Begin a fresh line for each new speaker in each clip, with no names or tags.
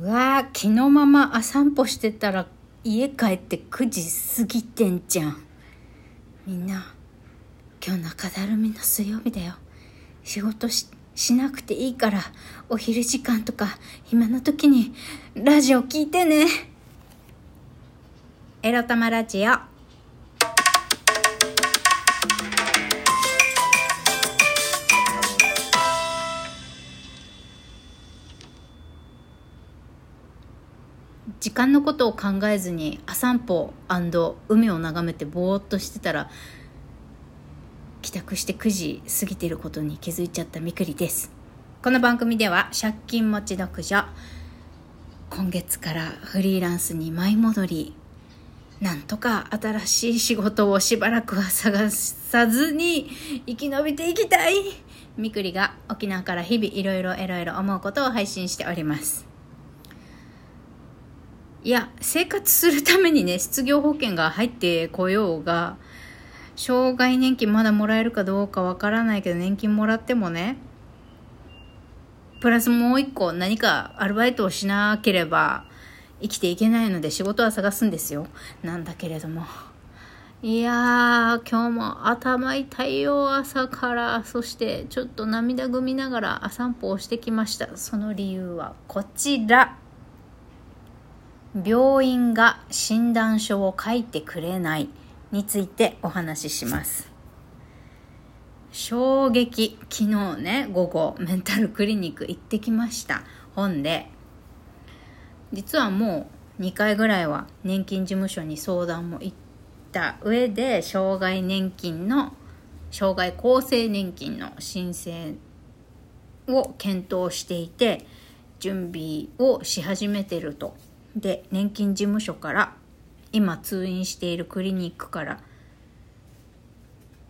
わー昨日ママあ散歩してたら家帰って9時過ぎてんじゃん。みんな今日中だるみの水曜日だよ。仕事ししなくていいからお昼時間とか暇な時にラジオ聞いてね。エロ玉ラジオ。時間のことを考えずに朝散歩海を眺めてぼーっとしてたら帰宅して9時過ぎてることに気づいちゃったみくりです。この番組では借金持ち独女今月からフリーランスに舞い戻りなんとか新しい仕事をしばらくは探さずに生き延びていきたいみくりが沖縄から日々いろいろいろいろ思うことを配信しております。いや生活するためにね 失業保険が入ってこようが障害年金まだもらえるかどうかわからないけど年金もらってもねプラスもう一個何かアルバイトをしなければ生きていけないので仕事は探すんですよ。なんだけれども。いやー今日も頭痛いよ朝から。そしてちょっと涙ぐみながら散歩をしてきました。その理由はこちら。病院が診断書を書いてくれないについてお話しします。衝撃昨日ね午後メンタルクリニック行ってきました。本で実はもう2回ぐらいは年金事務所に相談も行った上で障害年金の障害厚生年金の申請を検討していて準備をし始めてると。で年金事務所から今通院しているクリニックから、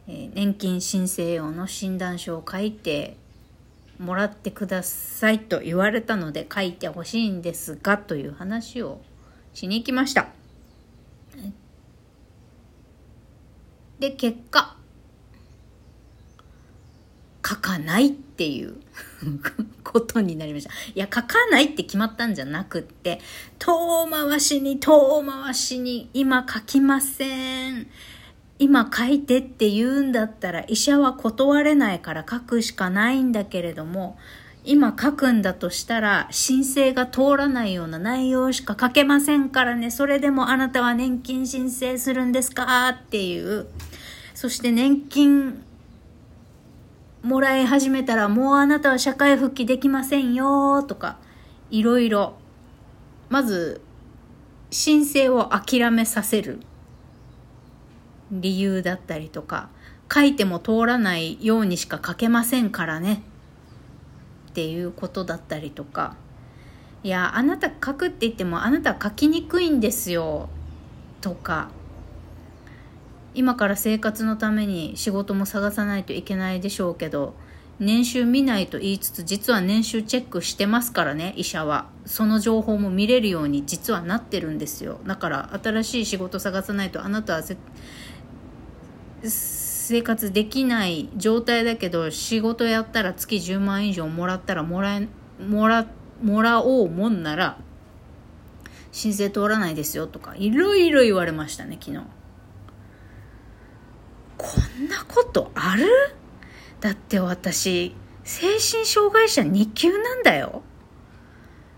えー、年金申請用の診断書を書いてもらってくださいと言われたので書いてほしいんですがという話をしに行きました。で結果書かないっていう ことになりました。いや、書かないって決まったんじゃなくって、遠回しに遠回しに今書きません。今書いてって言うんだったら医者は断れないから書くしかないんだけれども、今書くんだとしたら申請が通らないような内容しか書けませんからね。それでもあなたは年金申請するんですかっていう。そして年金もらい始めたらもうあなたは社会復帰できませんよとか、いろいろ。まず、申請を諦めさせる理由だったりとか、書いても通らないようにしか書けませんからねっていうことだったりとか、いや、あなた書くって言ってもあなた書きにくいんですよとか、今から生活のために仕事も探さないといけないでしょうけど年収見ないと言いつつ実は年収チェックしてますからね医者は。その情報も見れるように実はなってるんですよ。だから新しい仕事探さないとあなたは生活できない状態だけど仕事やったら月10万以上もらったらもらえもらもらおうもんなら申請通らないですよとかいろいろ言われましたね昨日。こんなことある？だって私、精神障害者2級なんだよ。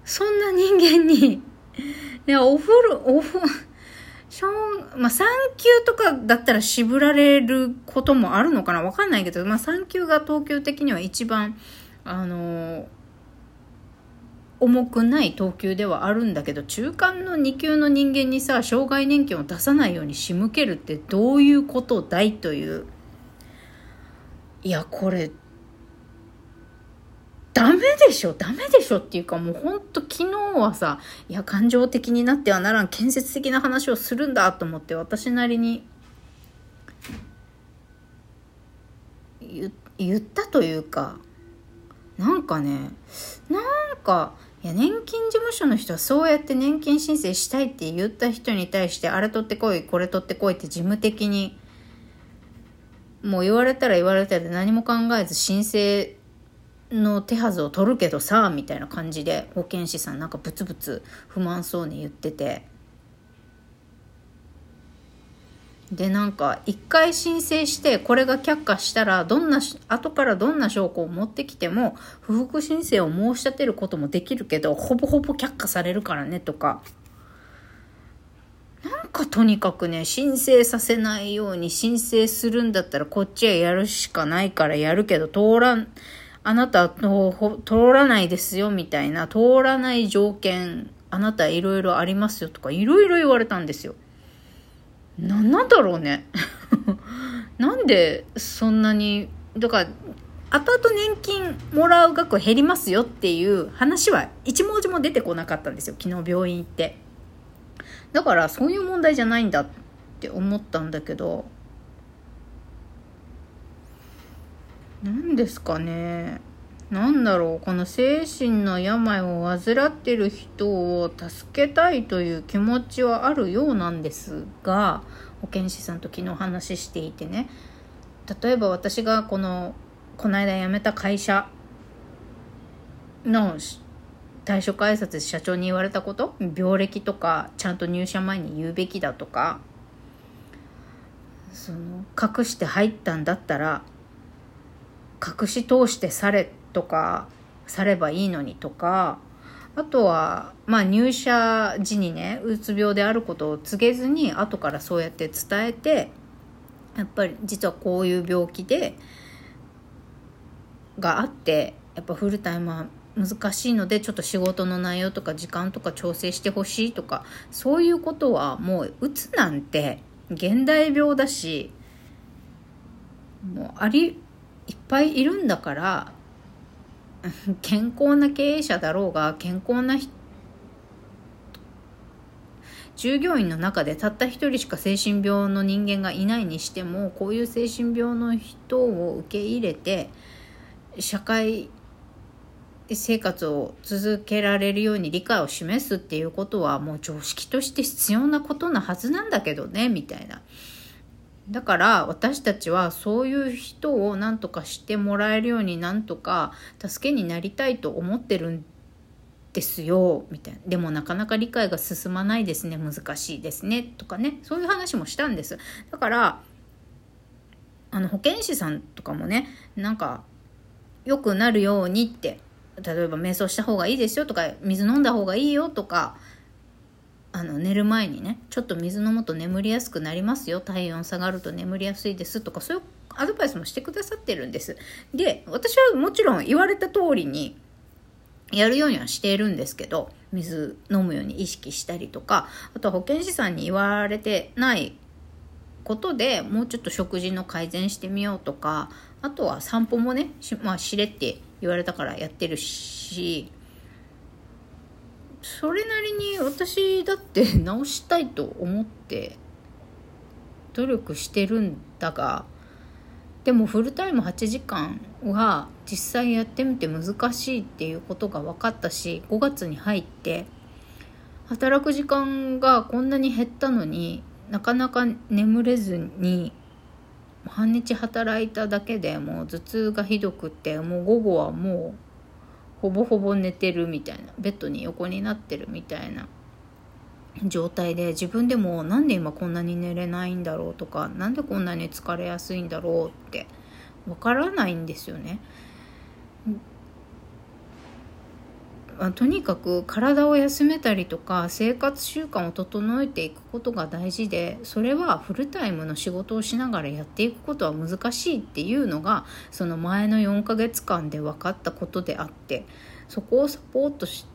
そんな人間に、いや、お風呂、お風呂、まあ、3級とかだったら渋られることもあるのかな？わかんないけど、まあ、3級が東京的には一番、あのー、重くない等級ではあるんだけど中間の2級の人間にさ障害年金を出さないように仕向けるってどういうことだいという。いやこれダメでしょダメでしょっていうかもうほんと昨日はさいや感情的になってはならん建設的な話をするんだと思って私なりに言ったというかなんかねなんかいや年金事務所の人はそうやって年金申請したいって言った人に対してあれ取ってこいこれ取ってこいって事務的にもう言われたら言われたで何も考えず申請の手はずを取るけどさみたいな感じで保健師さんなんかブツブツ不満そうに言ってて。でなんか一回申請してこれが却下したらどんな後からどんな証拠を持ってきても不服申請を申し立てることもできるけどほぼほぼ却下されるからねとかなんかとにかくね申請させないように申請するんだったらこっちはやるしかないからやるけど通らんあなた通らないですよみたいな通らない条件あなたいろいろありますよとかいろいろ言われたんですよ。何なんだろうね。なんでそんなにだから後々年金もらう額減りますよっていう話は一文字も出てこなかったんですよ。昨日病院行って。だからそういう問題じゃないんだって思ったんだけど。何ですかね。なんだろうこの精神の病を患ってる人を助けたいという気持ちはあるようなんですが保健師さんと昨日話していてね。例えば私がこのこの間辞めた会社の退職挨拶社長に言われたこと病歴とかちゃんと入社前に言うべきだとかその隠して入ったんだったら隠し通してされとかさればいいのにとかあとは、まあ、入社時にねうつ病であることを告げずに後からそうやって伝えてやっぱり実はこういう病気でがあってやっぱフルタイムは難しいのでちょっと仕事の内容とか時間とか調整してほしいとかそういうことはもううつなんて現代病だしもうありいっぱいいるんだから 健康な経営者だろうが健康な従業員の中でたった一人しか精神病の人間がいないにしてもこういう精神病の人を受け入れて社会生活を続けられるように理解を示すっていうことはもう常識として必要なことなはずなんだけどねみたいな。だから私たちはそういう人を何とかしてもらえるようになんとか助けになりたいと思ってるんですよみたいな。でもなかなか理解が進まないですね難しいですねとかね。そういう話もしたんです。だからあの保健師さんとかもねなんか良くなるようにって例えば瞑想した方がいいですよとか水飲んだ方がいいよとかあの寝る前にねちょっと水飲むと眠りやすくなりますよ体温下がると眠りやすいですとかそういうアドバイスもしてくださってるんです。で私はもちろん言われた通りにやるようにはしているんですけど水飲むように意識したりとかあとは保健師さんに言われてないことでもうちょっと食事の改善してみようとかあとは散歩もねまあ、しれって言われたからやってるしそれなりに私だって直したいと思って努力してるんだがでもフルタイム8時間は実際やってみて難しいっていうことが分かったし5月に入って働く時間がこんなに減ったのになかなか眠れずに半日働いただけでもう頭痛がひどくってもう午後はもうほぼほぼ寝てるみたいなベッドに横になってるみたいな状態で自分でもなんで今こんなに寝れないんだろうとか何でこんなに疲れやすいんだろうってわからないんですよね。まとにかく体を休めたりとか生活習慣を整えていくことが大事でそれはフルタイムの仕事をしながらやっていくことは難しいっていうのがその前の4ヶ月間で分かったことであってそこをサポートし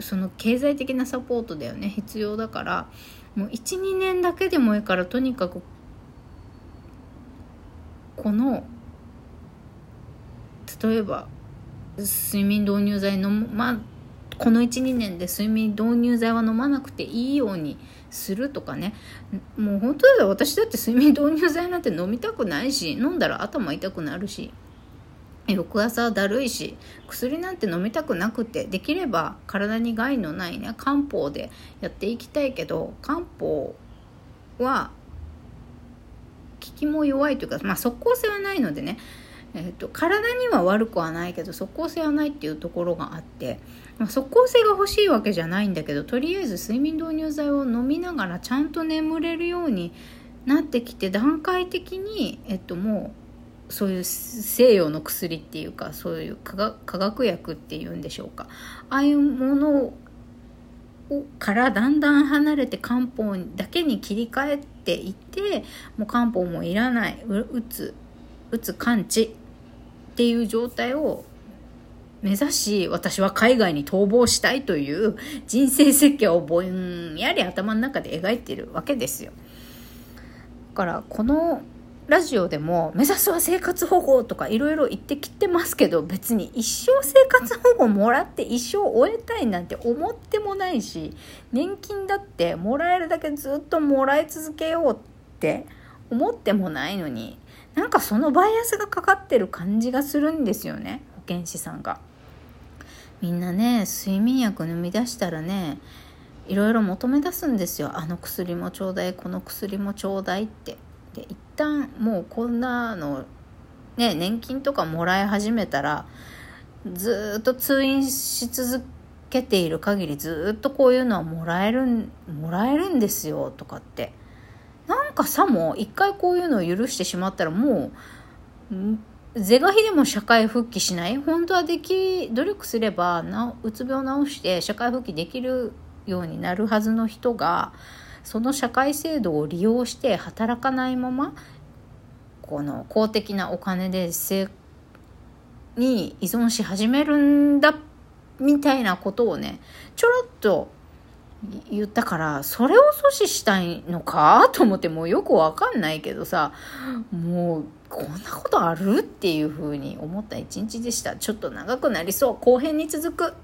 その経済的なサポートだよね必要だからもう12年だけでもいいからとにかくこの例えば睡眠導入剤飲まこの12年で睡眠導入剤は飲まなくていいようにするとかね。もう本当だ私だって睡眠導入剤なんて飲みたくないし飲んだら頭痛くなるし。翌朝だるいし薬なんて飲みたくなくてできれば体に害のないね漢方でやっていきたいけど漢方は効きも弱いというかまあ即効性はないのでね。えーと、体には悪くはないけど即効性はないっていうところがあって、まあ、即効性が欲しいわけじゃないんだけどとりあえず睡眠導入剤を飲みながらちゃんと眠れるようになってきて段階的に、えっと、もうそういう西洋の薬っていうかそういう化学薬っていうんでしょうか。ああいうものをからだんだん離れて漢方だけに切り替えていってもう漢方もいらない。うつうつ完治。っていう状態を目指し私は海外に逃亡したいという人生設計をぼんやり頭の中で描いてるわけですよ。だからこのラジオでも目指すは生活保護とかいろいろ言ってきてますけど別に一生生活保護もらって一生終えたいなんて思ってもないし年金だってもらえるだけずっともらい続けようって思ってもないのになんかそのバイアスがかかってる感じがするんですよね保健師さんが。みんなね睡眠薬飲み出したらねいろいろ求め出すんですよあの薬もちょうだいこの薬もちょうだいってで一旦もうこんなのね年金とかもらい始めたらずっと通院し続けている限りずっとこういうのはもらえるもらえるんですよとかってなんかさも一回こういうのを許してしまったらもう是が非でも社会復帰しない本当はでき努力すればなうつ病治して社会復帰できるようになるはずの人がその社会制度を利用して働かないままこの公的なお金で性に依存し始めるんだみたいなことをねちょろっと言ったからそれを阻止したいのか？と思ってもうよくわかんないけどさもうこんなことある？っていうふうに思った一日でした。ちょっと長くなりそう。後編に続く。